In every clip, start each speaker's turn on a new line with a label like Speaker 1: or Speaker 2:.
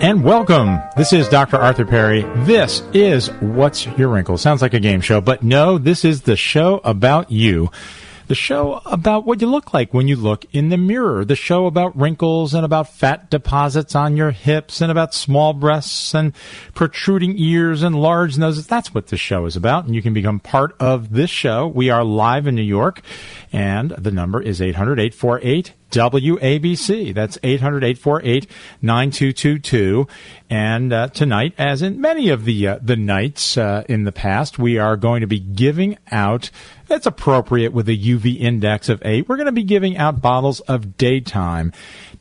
Speaker 1: And welcome. This is Dr. Arthur Perry. This is What's Your Wrinkle? Sounds like a game show, but no, this is the show about you. The show about what you look like when you look in the mirror. The show about wrinkles and about fat deposits on your hips and about small breasts and protruding ears and large noses. That's what this show is about. And you can become part of this show. We are live in New York and the number is 800 848 WABC. That's 800 848 9222. And uh, tonight, as in many of the uh, the nights uh, in the past, we are going to be giving out. That's appropriate with a UV index of eight. We're going to be giving out bottles of daytime.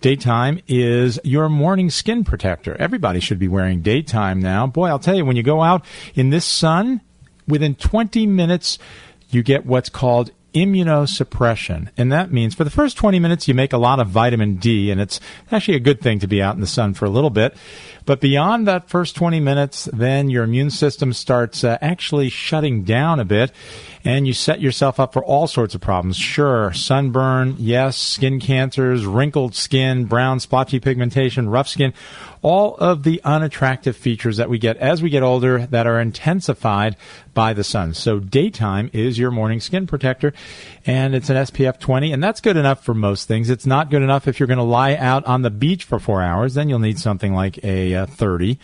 Speaker 1: Daytime is your morning skin protector. Everybody should be wearing daytime now. Boy, I'll tell you, when you go out in this sun, within 20 minutes, you get what's called immunosuppression. And that means for the first 20 minutes, you make a lot of vitamin D, and it's actually a good thing to be out in the sun for a little bit. But beyond that first 20 minutes, then your immune system starts uh, actually shutting down a bit, and you set yourself up for all sorts of problems. Sure, sunburn, yes, skin cancers, wrinkled skin, brown splotchy pigmentation, rough skin, all of the unattractive features that we get as we get older that are intensified by the sun. So daytime is your morning skin protector, and it's an SPF 20, and that's good enough for most things. It's not good enough if you're going to lie out on the beach for four hours. Then you'll need something like a uh, 30.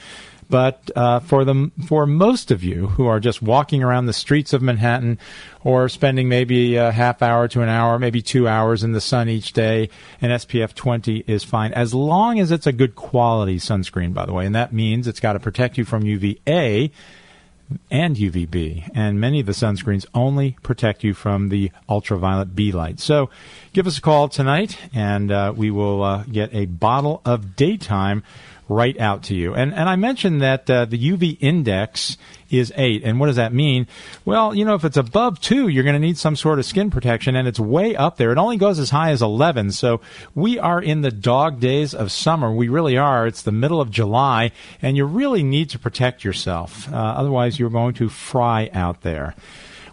Speaker 1: But uh, for the for most of you who are just walking around the streets of Manhattan, or spending maybe a half hour to an hour, maybe two hours in the sun each day, an SPF 20 is fine as long as it's a good quality sunscreen. By the way, and that means it's got to protect you from UVA and UVB. And many of the sunscreens only protect you from the ultraviolet B light. So give us a call tonight, and uh, we will uh, get a bottle of daytime right out to you. And and I mentioned that uh, the UV index is eight. And what does that mean? Well, you know, if it's above two, you're going to need some sort of skin protection, and it's way up there. It only goes as high as 11. So we are in the dog days of summer. We really are. It's the middle of July, and you really need to protect yourself. Uh, otherwise, you're going to fry out there.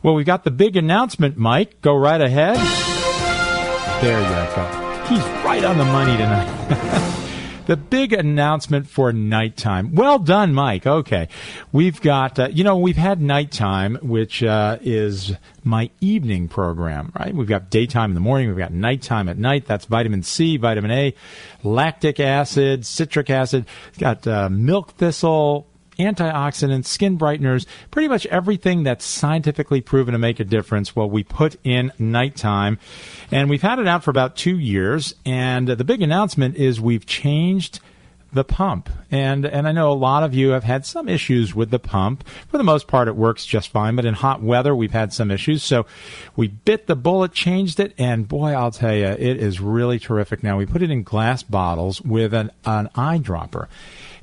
Speaker 1: Well, we've got the big announcement, Mike. Go right ahead. There you go. He's right on the money tonight. the big announcement for nighttime. Well done, Mike. Okay. We've got, uh, you know, we've had nighttime, which uh, is my evening program, right? We've got daytime in the morning, we've got nighttime at night. That's vitamin C, vitamin A, lactic acid, citric acid. Got uh, milk thistle, antioxidants, skin brighteners, pretty much everything that's scientifically proven to make a difference. Well, we put in nighttime, and we've had it out for about two years. And the big announcement is we've changed the pump. And and I know a lot of you have had some issues with the pump. For the most part it works just fine, but in hot weather we've had some issues. So we bit the bullet, changed it, and boy, I'll tell you, it is really terrific now. We put it in glass bottles with an, an eyedropper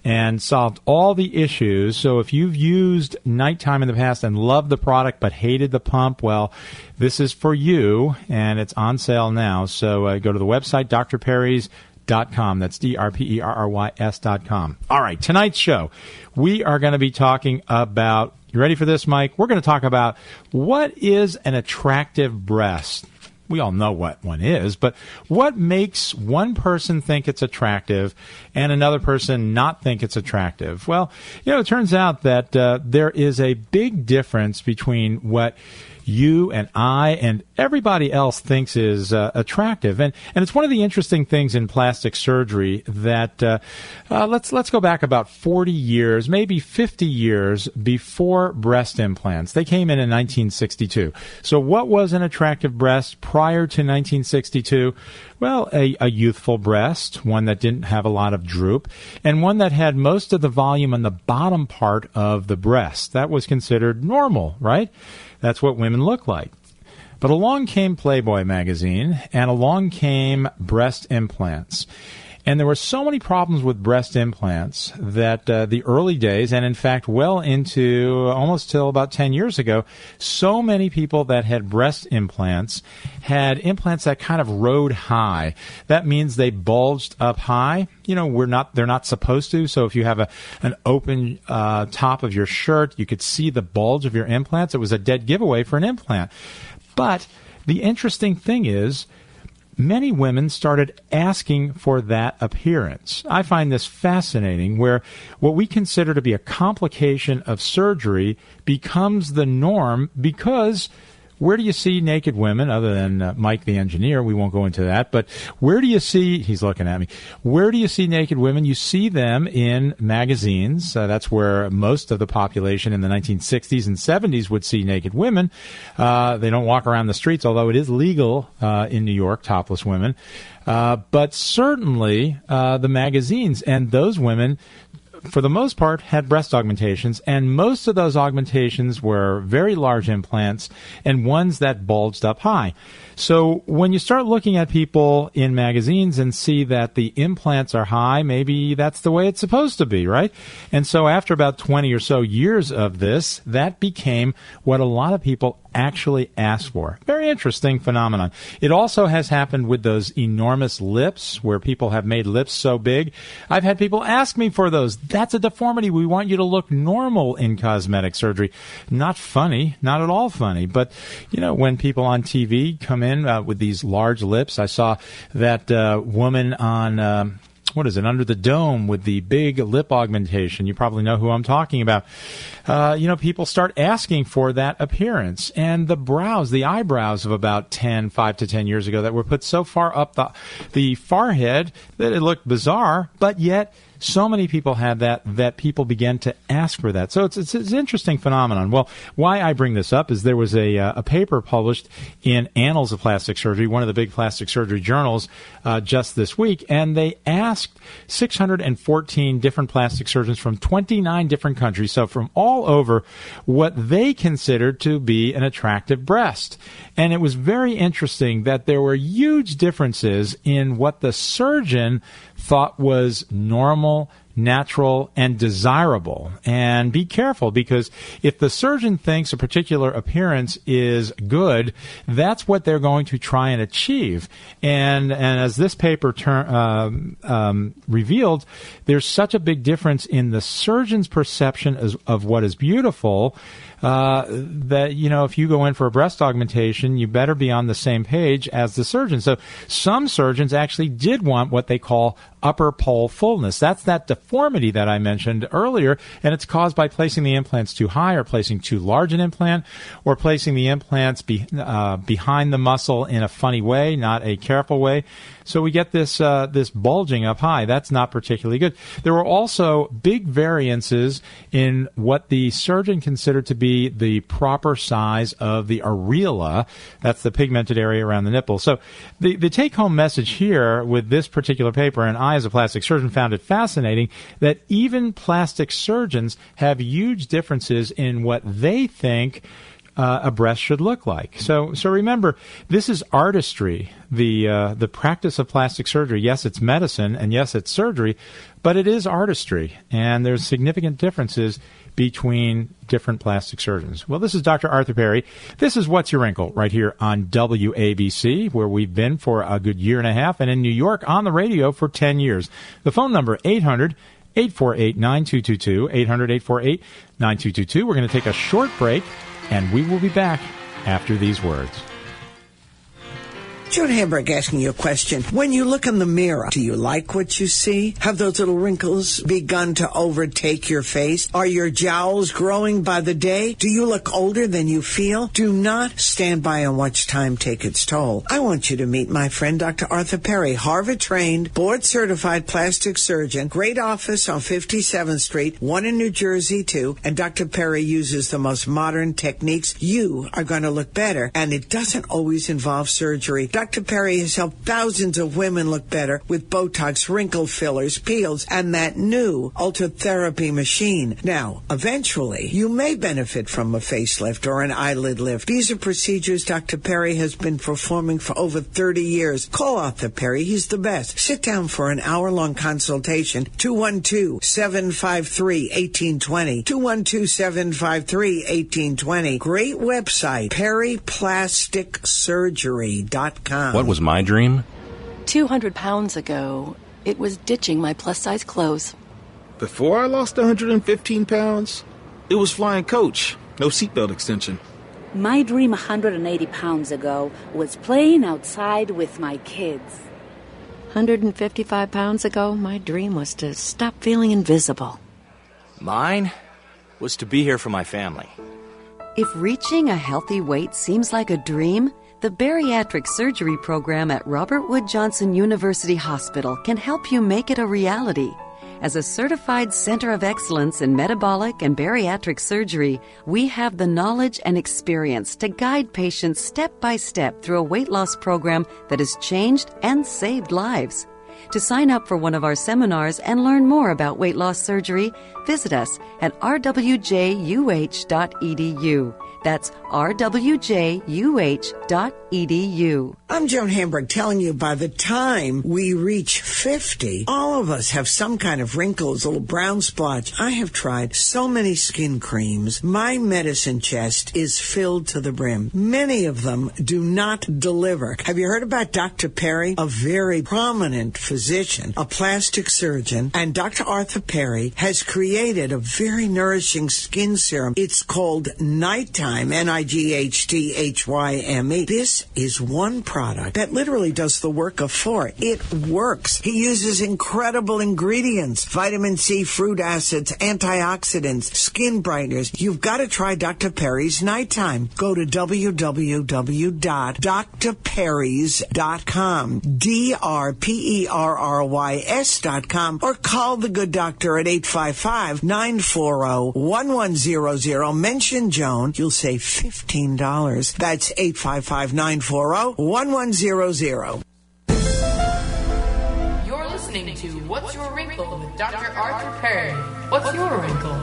Speaker 1: and solved all the issues. So if you've used nighttime in the past and loved the product but hated the pump, well, this is for you, and it's on sale now. So uh, go to the website, Dr. Perry's Dot com. That's D R P E R R Y S dot com. All right, tonight's show, we are going to be talking about. You ready for this, Mike? We're going to talk about what is an attractive breast we all know what one is, but what makes one person think it's attractive and another person not think it's attractive? Well, you know, it turns out that uh, there is a big difference between what you and I and everybody else thinks is uh, attractive. And and it's one of the interesting things in plastic surgery that uh, uh, let's let's go back about 40 years, maybe 50 years before breast implants. They came in in 1962. So what was an attractive breast prior to 1962? Well, a, a youthful breast, one that didn't have a lot of droop, and one that had most of the volume on the bottom part of the breast. That was considered normal, right? That's what women look like. But along came Playboy magazine, and along came breast implants. And there were so many problems with breast implants that uh, the early days, and in fact, well into almost till about 10 years ago, so many people that had breast implants had implants that kind of rode high. That means they bulged up high. You know, we're not, they're not supposed to. So if you have a, an open uh, top of your shirt, you could see the bulge of your implants. It was a dead giveaway for an implant. But the interesting thing is, many women started asking for that appearance. I find this fascinating where what we consider to be a complication of surgery becomes the norm because where do you see naked women other than uh, Mike the engineer? We won't go into that, but where do you see, he's looking at me, where do you see naked women? You see them in magazines. Uh, that's where most of the population in the 1960s and 70s would see naked women. Uh, they don't walk around the streets, although it is legal uh, in New York, topless women. Uh, but certainly uh, the magazines and those women for the most part, had breast augmentations, and most of those augmentations were very large implants and ones that bulged up high. So when you start looking at people in magazines and see that the implants are high, maybe that's the way it's supposed to be, right? And so after about 20 or so years of this, that became what a lot of people actually asked for. Very interesting phenomenon. It also has happened with those enormous lips where people have made lips so big. I've had people ask me for those. That's a deformity. We want you to look normal in cosmetic surgery. Not funny, not at all funny. But, you know, when people on TV come in uh, with these large lips, I saw that uh, woman on. Um, what is it under the dome with the big lip augmentation you probably know who i'm talking about uh, you know people start asking for that appearance and the brows the eyebrows of about 10 5 to 10 years ago that were put so far up the, the forehead that it looked bizarre but yet so many people had that that people began to ask for that. So it's, it's, it's an interesting phenomenon. Well, why I bring this up is there was a, uh, a paper published in Annals of Plastic Surgery, one of the big plastic surgery journals, uh, just this week, and they asked 614 different plastic surgeons from 29 different countries, so from all over, what they considered to be an attractive breast. And it was very interesting that there were huge differences in what the surgeon thought was normal, natural, and desirable. And be careful because if the surgeon thinks a particular appearance is good, that's what they're going to try and achieve. And and as this paper ter- um, um, revealed, there's such a big difference in the surgeon's perception as, of what is beautiful uh, that you know if you go in for a breast augmentation, you better be on the same page as the surgeon. So some surgeons actually did want what they call upper pole fullness. That's that deformity that I mentioned earlier, and it's caused by placing the implants too high, or placing too large an implant, or placing the implants be, uh, behind the muscle in a funny way, not a careful way. So we get this uh, this bulging up high. That's not particularly good. There were also big variances in what the surgeon considered to be the proper size of the areola. That's the pigmented area around the nipple. So the the take home message here with this particular paper, and I as a plastic surgeon found it fascinating that even plastic surgeons have huge differences in what they think uh, a breast should look like. So, so remember, this is artistry. The uh, the practice of plastic surgery. Yes, it's medicine, and yes, it's surgery, but it is artistry, and there's significant differences between different plastic surgeons. Well, this is Dr. Arthur Perry. This is What's Your Wrinkle right here on WABC, where we've been for a good year and a half, and in New York on the radio for 10 years. The phone number, 800 848 9222, 800 848 9222. We're going to take a short break and we will be back after these words.
Speaker 2: Joan Hamburg asking you a question. When you look in the mirror, do you like what you see? Have those little wrinkles begun to overtake your face? Are your jowls growing by the day? Do you look older than you feel? Do not stand by and watch time take its toll. I want you to meet my friend Dr. Arthur Perry, Harvard trained, board certified plastic surgeon, great office on 57th Street, one in New Jersey too, and Dr. Perry uses the most modern techniques. You are going to look better, and it doesn't always involve surgery. Dr. Perry has helped thousands of women look better with Botox, wrinkle fillers, peels, and that new Ultherapy machine. Now, eventually, you may benefit from a facelift or an eyelid lift. These are procedures Dr. Perry has been performing for over 30 years. Call Arthur Perry. He's the best. Sit down for an hour long consultation. 212 753 1820. 212 753 1820. Great website, perryplasticsurgery.com.
Speaker 3: What was my dream?
Speaker 4: 200 pounds ago, it was ditching my plus size clothes.
Speaker 5: Before I lost 115 pounds, it was flying coach, no seatbelt extension.
Speaker 6: My dream 180 pounds ago was playing outside with my kids.
Speaker 7: 155 pounds ago, my dream was to stop feeling invisible.
Speaker 3: Mine was to be here for my family.
Speaker 7: If reaching a healthy weight seems like a dream, the bariatric surgery program at Robert Wood Johnson University Hospital can help you make it a reality. As a certified center of excellence in metabolic and bariatric surgery, we have the knowledge and experience to guide patients step by step through a weight loss program that has changed and saved lives. To sign up for one of our seminars and learn more about weight loss surgery, visit us at rwjuh.edu. That's rwjuh.edu.
Speaker 2: I'm Joan Hamburg telling you by the time we reach 50, all of us have some kind of wrinkles, little brown splotch. I have tried so many skin creams. My medicine chest is filled to the brim. Many of them do not deliver. Have you heard about Dr. Perry? A very prominent physician, a plastic surgeon, and Dr. Arthur Perry has created a very nourishing skin serum. It's called Nighthyme, N-I-G-H-T-H-Y-M-E. This is one product that literally does the work of four. It works. He uses incredible ingredients, vitamin C, fruit acids, antioxidants, skin brighteners. You've got to try Dr. Perry's Nighthyme. Go to www.drperrys.com, D-R-P-E-R-R-Y-S dot com, or call the good doctor at 855-940-1100. Mention Joan. You'll save $15. That's 855-940-1100.
Speaker 8: You're listening to What's Your Wrinkle with Dr. Arthur Perry. What's your wrinkle?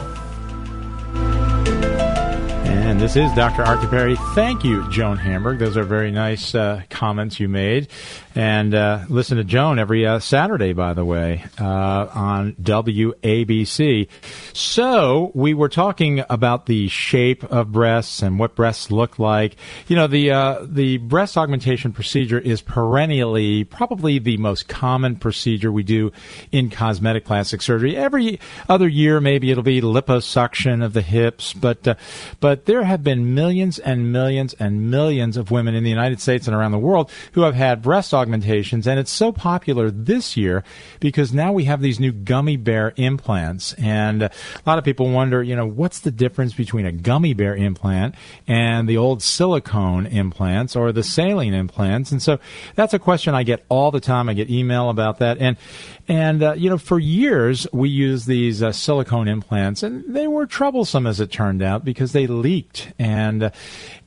Speaker 1: And this is Dr. Arthur Perry. Thank you, Joan Hamburg. Those are very nice uh, comments you made. And uh, listen to Joan every uh, Saturday, by the way, uh, on WABC. So we were talking about the shape of breasts and what breasts look like. You know, the uh, the breast augmentation procedure is perennially probably the most common procedure we do in cosmetic plastic surgery. Every other year, maybe it'll be liposuction of the hips, but uh, but there have been millions and millions and millions of women in the United States and around the world who have had breast augmentations, and it's so popular this year because now we have these new gummy bear implants, and a lot of people wonder, you know, what's the difference between a gummy bear implant and the old silicone implants or the saline implants? And so that's a question I get all the time. I get email about that, and and, uh, you know, for years we used these uh, silicone implants and they were troublesome as it turned out because they leaked and, uh,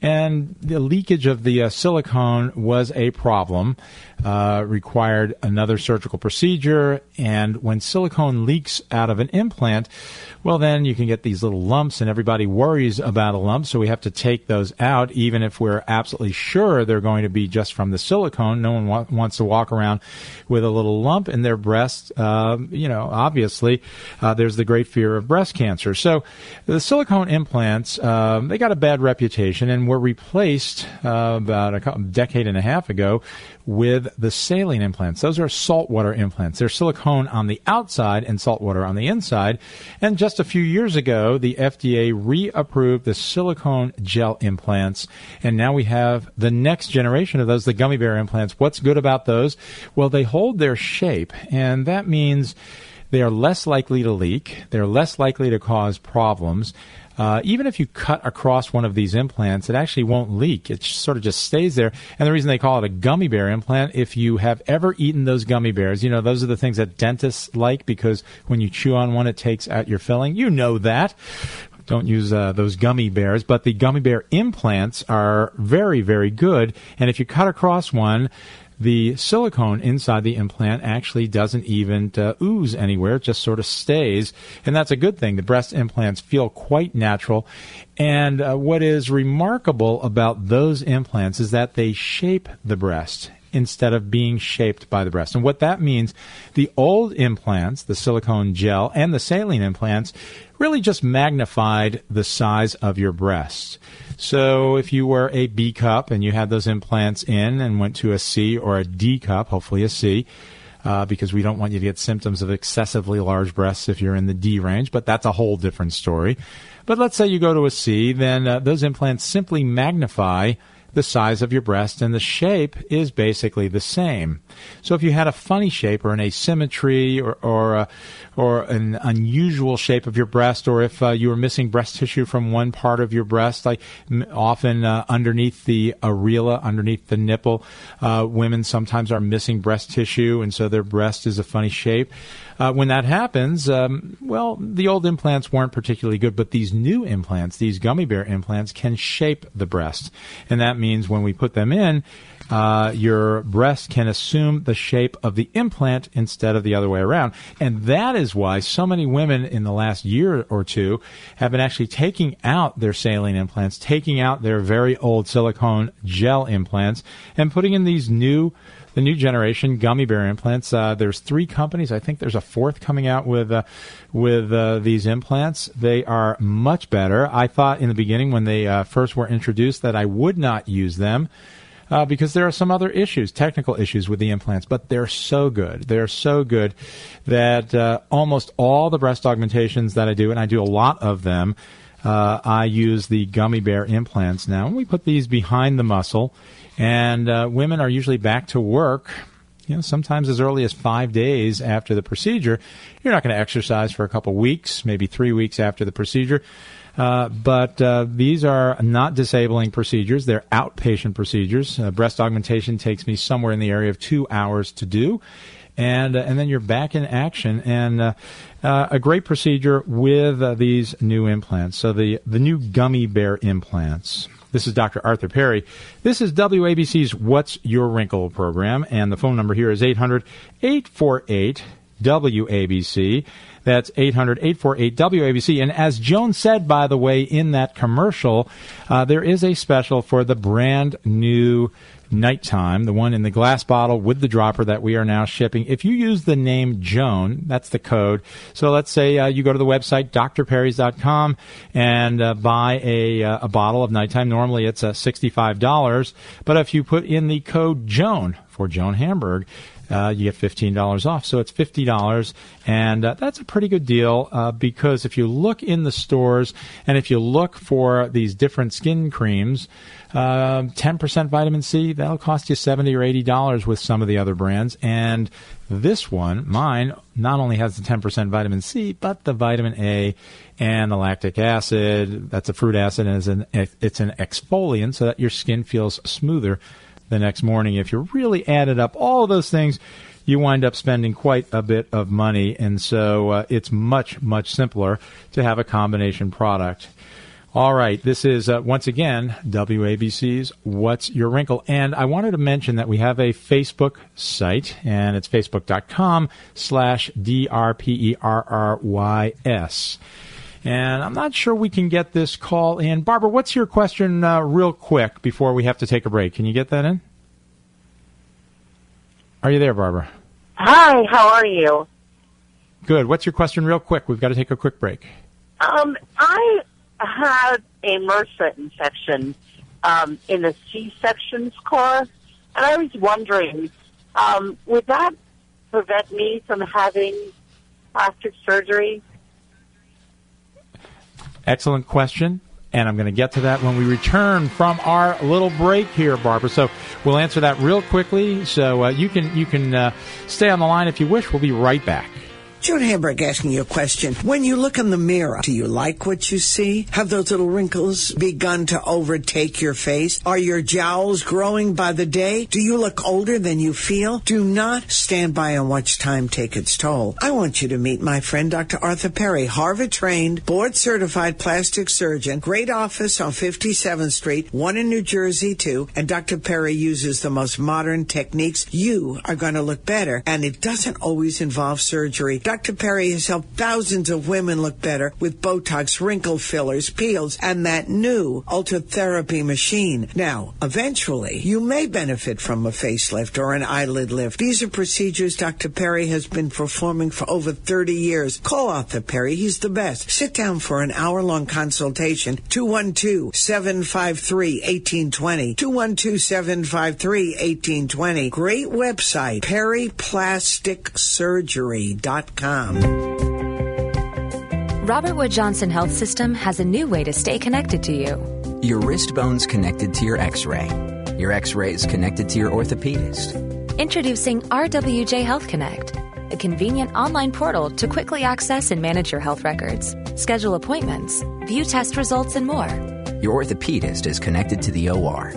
Speaker 1: and the leakage of the uh, silicone was a problem, uh, required another surgical procedure. And when silicone leaks out of an implant, well, then you can get these little lumps and everybody worries about a lump. So we have to take those out, even if we're absolutely sure they're going to be just from the silicone. No one wa- wants to walk around with a little lump in their breast. Um, you know, obviously, uh, there's the great fear of breast cancer. So the silicone implants, um, they got a bad reputation and were replaced uh, about a decade and a half ago with the saline implants. Those are saltwater implants. They're silicone on the outside and saltwater on the inside. And just a few years ago, the FDA reapproved the silicone gel implants, and now we have the next generation of those, the gummy bear implants. What's good about those? Well, they hold their shape, and that means they are less likely to leak. They're less likely to cause problems. Uh, even if you cut across one of these implants, it actually won't leak. It sort of just stays there. And the reason they call it a gummy bear implant, if you have ever eaten those gummy bears, you know, those are the things that dentists like because when you chew on one, it takes out your filling. You know that. Don't use uh, those gummy bears, but the gummy bear implants are very, very good. And if you cut across one, the silicone inside the implant actually doesn't even uh, ooze anywhere. It just sort of stays. And that's a good thing. The breast implants feel quite natural. And uh, what is remarkable about those implants is that they shape the breast instead of being shaped by the breast. And what that means, the old implants, the silicone gel and the saline implants, really just magnified the size of your breast. So if you were a B cup and you had those implants in and went to a C or a D cup, hopefully a C, uh, because we don't want you to get symptoms of excessively large breasts if you're in the D range, but that's a whole different story. But let's say you go to a C, then uh, those implants simply magnify the size of your breast and the shape is basically the same. So if you had a funny shape or an asymmetry or or, uh, or an unusual shape of your breast, or if uh, you were missing breast tissue from one part of your breast, like m- often uh, underneath the areola, underneath the nipple, uh, women sometimes are missing breast tissue, and so their breast is a funny shape. Uh, when that happens, um, well, the old implants weren't particularly good, but these new implants, these gummy bear implants, can shape the breast. And that means when we put them in, uh, your breast can assume the shape of the implant instead of the other way around. And that is why so many women in the last year or two have been actually taking out their saline implants, taking out their very old silicone gel implants, and putting in these new the new generation gummy bear implants. Uh, there's three companies. I think there's a fourth coming out with uh, with uh, these implants. They are much better. I thought in the beginning when they uh, first were introduced that I would not use them. Uh, because there are some other issues, technical issues with the implants, but they're so good. They're so good that uh, almost all the breast augmentations that I do, and I do a lot of them, uh, I use the gummy bear implants now. And we put these behind the muscle and uh, women are usually back to work. You know, sometimes as early as five days after the procedure. You're not going to exercise for a couple weeks, maybe three weeks after the procedure. Uh, but uh, these are not disabling procedures. They're outpatient procedures. Uh, breast augmentation takes me somewhere in the area of two hours to do. And, uh, and then you're back in action. And uh, uh, a great procedure with these new implants. So the, the new gummy bear implants. This is Dr. Arthur Perry. This is WABC's What's Your Wrinkle program, and the phone number here is 800 848 WABC. That's 800 848 WABC. And as Joan said, by the way, in that commercial, uh, there is a special for the brand new nighttime, the one in the glass bottle with the dropper that we are now shipping. If you use the name Joan, that's the code. So let's say uh, you go to the website drperrys.com and uh, buy a, uh, a bottle of nighttime. Normally it's uh, $65, but if you put in the code Joan for Joan Hamburg, uh, you get $15 off. So it's $50, and uh, that's a pretty good deal uh, because if you look in the stores and if you look for these different skin creams, 10% um, vitamin C, that'll cost you 70 or $80 with some of the other brands. And this one, mine, not only has the 10% vitamin C, but the vitamin A and the lactic acid. That's a fruit acid, and it's an exfoliant so that your skin feels smoother the next morning. If you really added up all those things, you wind up spending quite a bit of money. And so uh, it's much, much simpler to have a combination product. All right, this is uh, once again WABC's What's Your Wrinkle? And I wanted to mention that we have a Facebook site, and it's facebook.com slash D-R-P-E-R-R-Y-S. And I'm not sure we can get this call in. Barbara, what's your question uh, real quick before we have to take a break? Can you get that in? Are you there, Barbara?
Speaker 9: Hi, how are you?
Speaker 1: Good. What's your question real quick? We've got to take a quick break.
Speaker 9: Um, I had a MRSA infection um, in the C-sections course, and I was wondering, um, would that prevent me from having plastic surgery?
Speaker 1: Excellent question. And I'm going to get to that when we return from our little break here, Barbara. So we'll answer that real quickly. So uh, you can you can uh, stay on the line if you wish. We'll be right back.
Speaker 2: Joan Hamburg asking you a question. When you look in the mirror, do you like what you see? Have those little wrinkles begun to overtake your face? Are your jowls growing by the day? Do you look older than you feel? Do not stand by and watch time take its toll. I want you to meet my friend Dr. Arthur Perry, Harvard trained, board certified plastic surgeon, great office on 57th Street, one in New Jersey too, and Dr. Perry uses the most modern techniques. You are going to look better, and it doesn't always involve surgery. Dr. Perry has helped thousands of women look better with Botox, wrinkle fillers, peels, and that new Ultherapy machine. Now, eventually, you may benefit from a facelift or an eyelid lift. These are procedures Dr. Perry has been performing for over 30 years. Call Arthur Perry. He's the best. Sit down for an hour-long consultation. 212-753-1820. 212-753-1820. Great website, perryplasticsurgery.com.
Speaker 10: Robert Wood Johnson Health System has a new way to stay connected to you.
Speaker 11: Your wrist bone's connected to your x ray. Your x ray is connected to your orthopedist.
Speaker 10: Introducing RWJ Health Connect, a convenient online portal to quickly access and manage your health records, schedule appointments, view test results, and more.
Speaker 11: Your orthopedist is connected to the OR.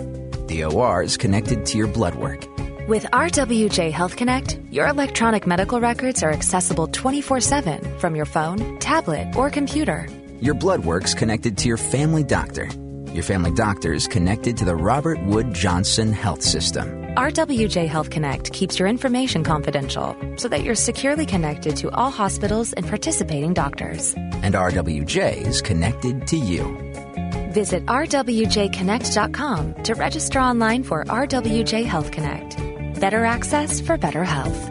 Speaker 11: The OR is connected to your blood work.
Speaker 10: With RWJ Health Connect, your electronic medical records are accessible 24 7 from your phone, tablet, or computer.
Speaker 11: Your blood work's connected to your family doctor. Your family doctor is connected to the Robert Wood Johnson Health System.
Speaker 10: RWJ Health Connect keeps your information confidential so that you're securely connected to all hospitals and participating doctors.
Speaker 11: And RWJ is connected to you.
Speaker 10: Visit rwjconnect.com to register online for RWJ Health Connect. Better access for better health.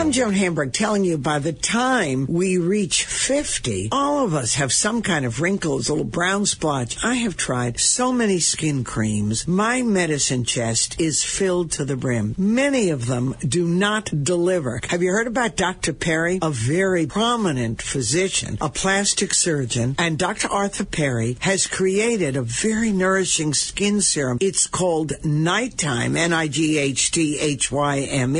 Speaker 2: I'm Joan Hamburg telling you by the time we reach 50, all of us have some kind of wrinkles, a little brown splotch. I have tried so many skin creams. My medicine chest is filled to the brim. Many of them do not deliver. Have you heard about Dr. Perry? A very prominent physician, a plastic surgeon, and Dr. Arthur Perry has created a very nourishing skin serum. It's called Nighthyme, N-I-G-H-T-H-Y-M-E.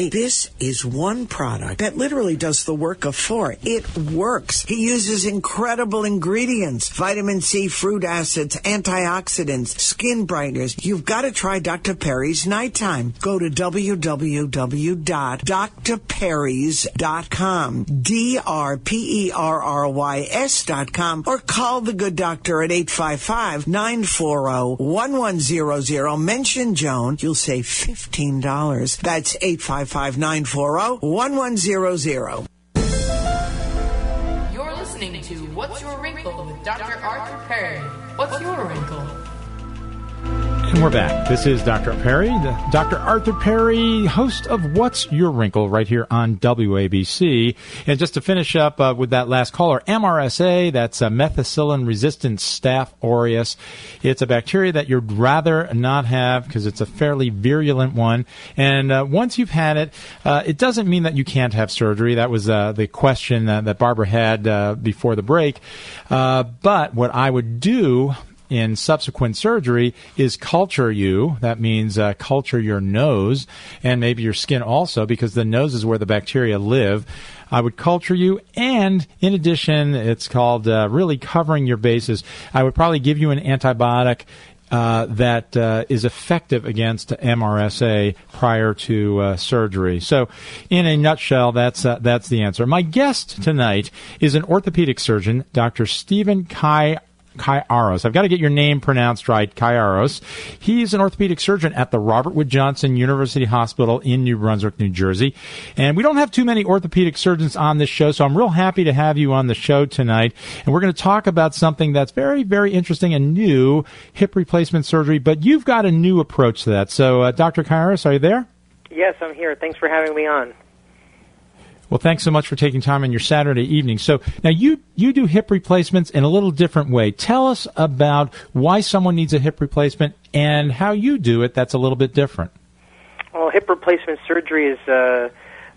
Speaker 2: This is one product that literally does the work of four. It works. He uses incredible ingredients, vitamin C, fruit acids, antioxidants, skin brighteners. You've got to try Dr. Perry's Nighthyme. Go to www.drperrys.com, D-R-P-E-R-R-Y-S dot com, or call the good doctor at 855-940-1100. Mention Joan. You'll save $15. That's 855-940-1100.
Speaker 8: You're listening to What's Your Wrinkle with Dr. Arthur Perry. What's your wrinkle?
Speaker 1: We're back. This is Dr. Perry, Dr. Arthur Perry, host of What's Your Wrinkle right here on WABC. And just to finish up uh, with that last caller, MRSA, that's a methicillin resistant staph aureus. It's a bacteria that you'd rather not have because it's a fairly virulent one. And uh, once you've had it, uh, it doesn't mean that you can't have surgery. That was uh, the question that Barbara had uh, before the break. Uh, but what I would do in subsequent surgery is culture you. That means uh, culture your nose and maybe your skin also, because the nose is where the bacteria live. I would culture you, and in addition, it's called uh, really covering your bases. I would probably give you an antibiotic. Uh, that uh, is effective against MRSA prior to uh, surgery. So, in a nutshell, that's uh, that's the answer. My guest tonight is an orthopedic surgeon, Dr. Stephen Kai Kayiaros. I've got to get your name pronounced right, Kayiaros. He's an orthopedic surgeon at the Robert Wood Johnson University Hospital in New Brunswick, New Jersey. And we don't have too many orthopedic surgeons on this show, so I'm real happy to have you on the show tonight. And we're going to talk about something that's very, very interesting and new, hip replacement surgery, but you've got a new approach to that. So, uh, Dr. Kayiaros, are you there?
Speaker 12: Yes, I'm here. Thanks for having me on.
Speaker 1: Well, thanks so much for taking time on your Saturday evening. So now you you do hip replacements in a little different way. Tell us about why someone needs a hip replacement and how you do it. That's a little bit different.
Speaker 12: Well, hip replacement surgery is uh,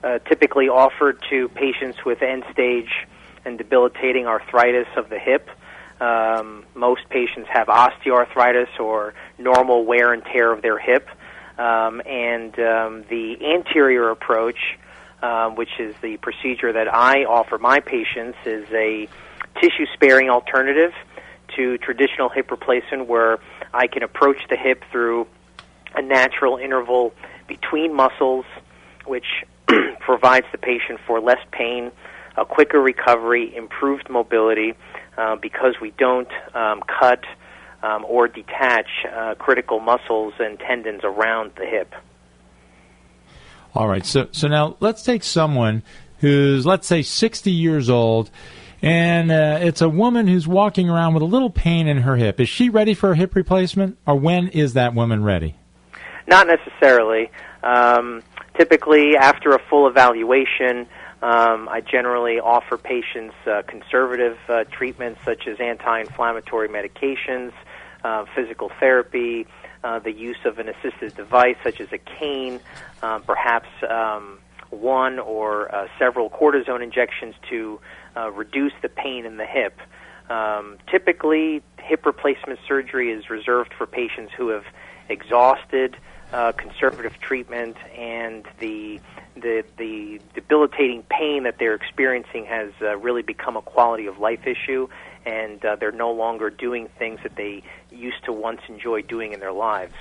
Speaker 12: uh, typically offered to patients with end stage and debilitating arthritis of the hip. Um, most patients have osteoarthritis or normal wear and tear of their hip. Um, and um, the anterior approach, um, which is the procedure that I offer my patients, is a tissue sparing alternative to traditional hip replacement where I can approach the hip through a natural interval between muscles, which provides the patient for less pain, a quicker recovery, improved mobility, uh, because we don't um, cut um, or detach uh, critical muscles and tendons around the hip.
Speaker 1: All right. So so now let's take someone who's let's say 60 years old and uh, it's a woman who's walking around with a little pain in her hip. Is she ready for a hip replacement or when is that woman ready?
Speaker 12: Not necessarily. Um, typically after a full evaluation um, I generally offer patients uh, conservative uh, treatments such as anti-inflammatory medications, uh, physical therapy, uh, the use of an assistive device such as a cane, um, perhaps um, one or uh, several cortisone injections to uh, reduce the pain in the hip. Um, typically, hip replacement surgery is reserved for patients who have exhausted uh, conservative treatment and the the the debilitating pain that they're experiencing has uh, really become a quality of life issue, and uh, they're no longer doing things that they used to once enjoy doing in their lives.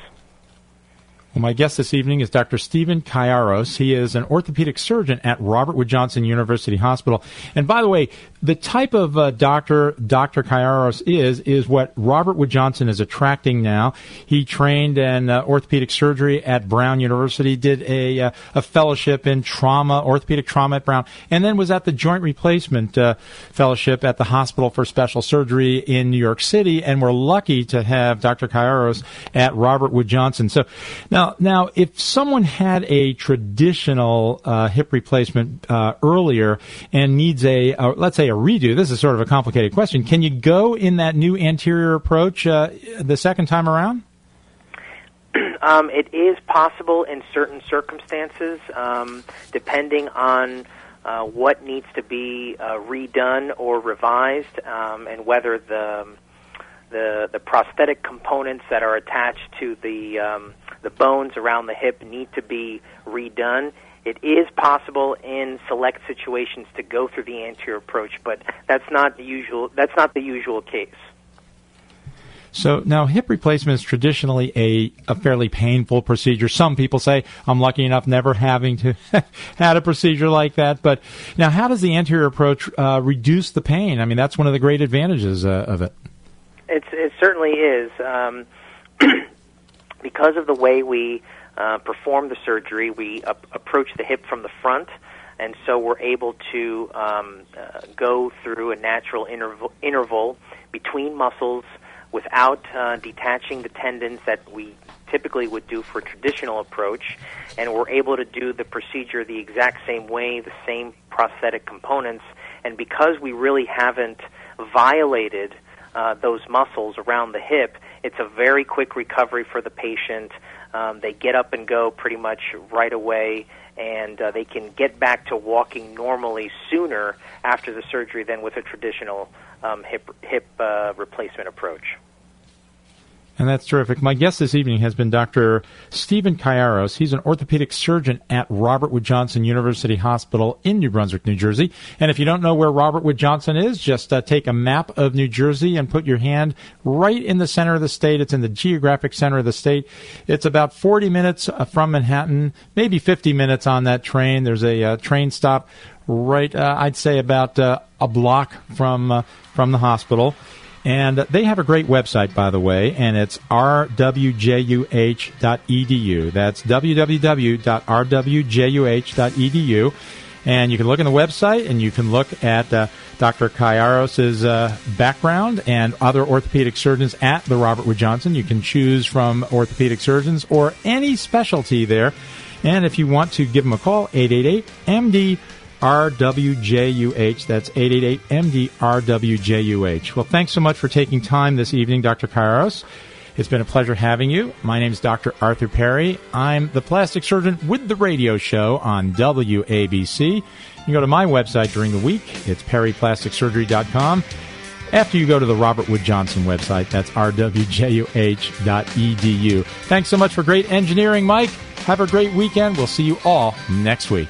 Speaker 1: Well, my guest this evening is Dr. Stephen Kayiaros. He is an orthopedic surgeon at Robert Wood Johnson University Hospital. And by the way, the type of uh, doctor Dr. Kayiaros is is what Robert Wood Johnson is attracting now. He trained in uh, orthopedic surgery at Brown University, did a uh, a fellowship in trauma, orthopedic trauma at Brown, and then was at the Joint Replacement uh, Fellowship at the Hospital for Special Surgery in New York City. And we're lucky to have Dr. Kayiaros at Robert Wood Johnson. So now, now, if someone had a traditional uh, hip replacement uh, earlier and needs a, let's say, a redo, this is sort of a complicated question. Can you go in that new anterior approach uh, the second time around?
Speaker 12: Um, it is possible in certain circumstances, um, depending on uh, what needs to be uh, redone or revised, um, and whether the the the prosthetic components that are attached to the um, the bones around the hip need to be redone. It is possible in select situations to go through the anterior approach, but that's not the usual. That's not the usual case.
Speaker 1: So now hip replacement is traditionally a, a fairly painful procedure. Some people say I'm lucky enough never having to had a procedure like that. But now, how does the anterior approach uh, reduce the pain? I mean, that's one of the great advantages uh, of it.
Speaker 12: It's, it certainly is. Um, because of the way we uh, perform the surgery, we approach the hip from the front, and so we're able to um, uh, go through a natural interval, interval between muscles without uh, detaching the tendons that we typically would do for a traditional approach, and we're able to do the procedure the exact same way, the same prosthetic components, and because we really haven't violated uh, those muscles around the hip, it's a very quick recovery for the patient. Um, they get up and go pretty much right away, and uh, they can get back to walking normally sooner after the surgery than with a traditional um, hip hip uh, replacement approach.
Speaker 1: And that's terrific. My guest this evening has been Dr. Stephen Kayiaros. He's an orthopedic surgeon at Robert Wood Johnson University Hospital in New Brunswick, New Jersey. And if you don't know where Robert Wood Johnson is, just uh, take a map of New Jersey and put your hand right in the center of the state. It's in the geographic center of the state. It's about 40 minutes uh, from Manhattan, maybe 50 minutes on that train. There's a uh, train stop right, uh, I'd say about uh, a block from uh, from the hospital. And they have a great website, by the way, and it's rwjuh.edu. That's www.rwjuh.edu. And you can look in the website and you can look at uh, Dr. Kayiaros' uh, background and other orthopedic surgeons at the Robert Wood Johnson. You can choose from orthopedic surgeons or any specialty there. And if you want to give them a call, 888 MD RWJUH. That's 888-MD-RWJUH. Well, thanks so much for taking time this evening, Dr. Kayiaros. It's been a pleasure having you. My name is Dr. Arthur Perry. I'm the plastic surgeon with the radio show on WABC. You can go to my website during the week. It's perryplasticsurgery.com. After you go to the Robert Wood Johnson website, that's rwjuh.edu. Thanks so much for great engineering, Mike. Have a great weekend. We'll see you all next week.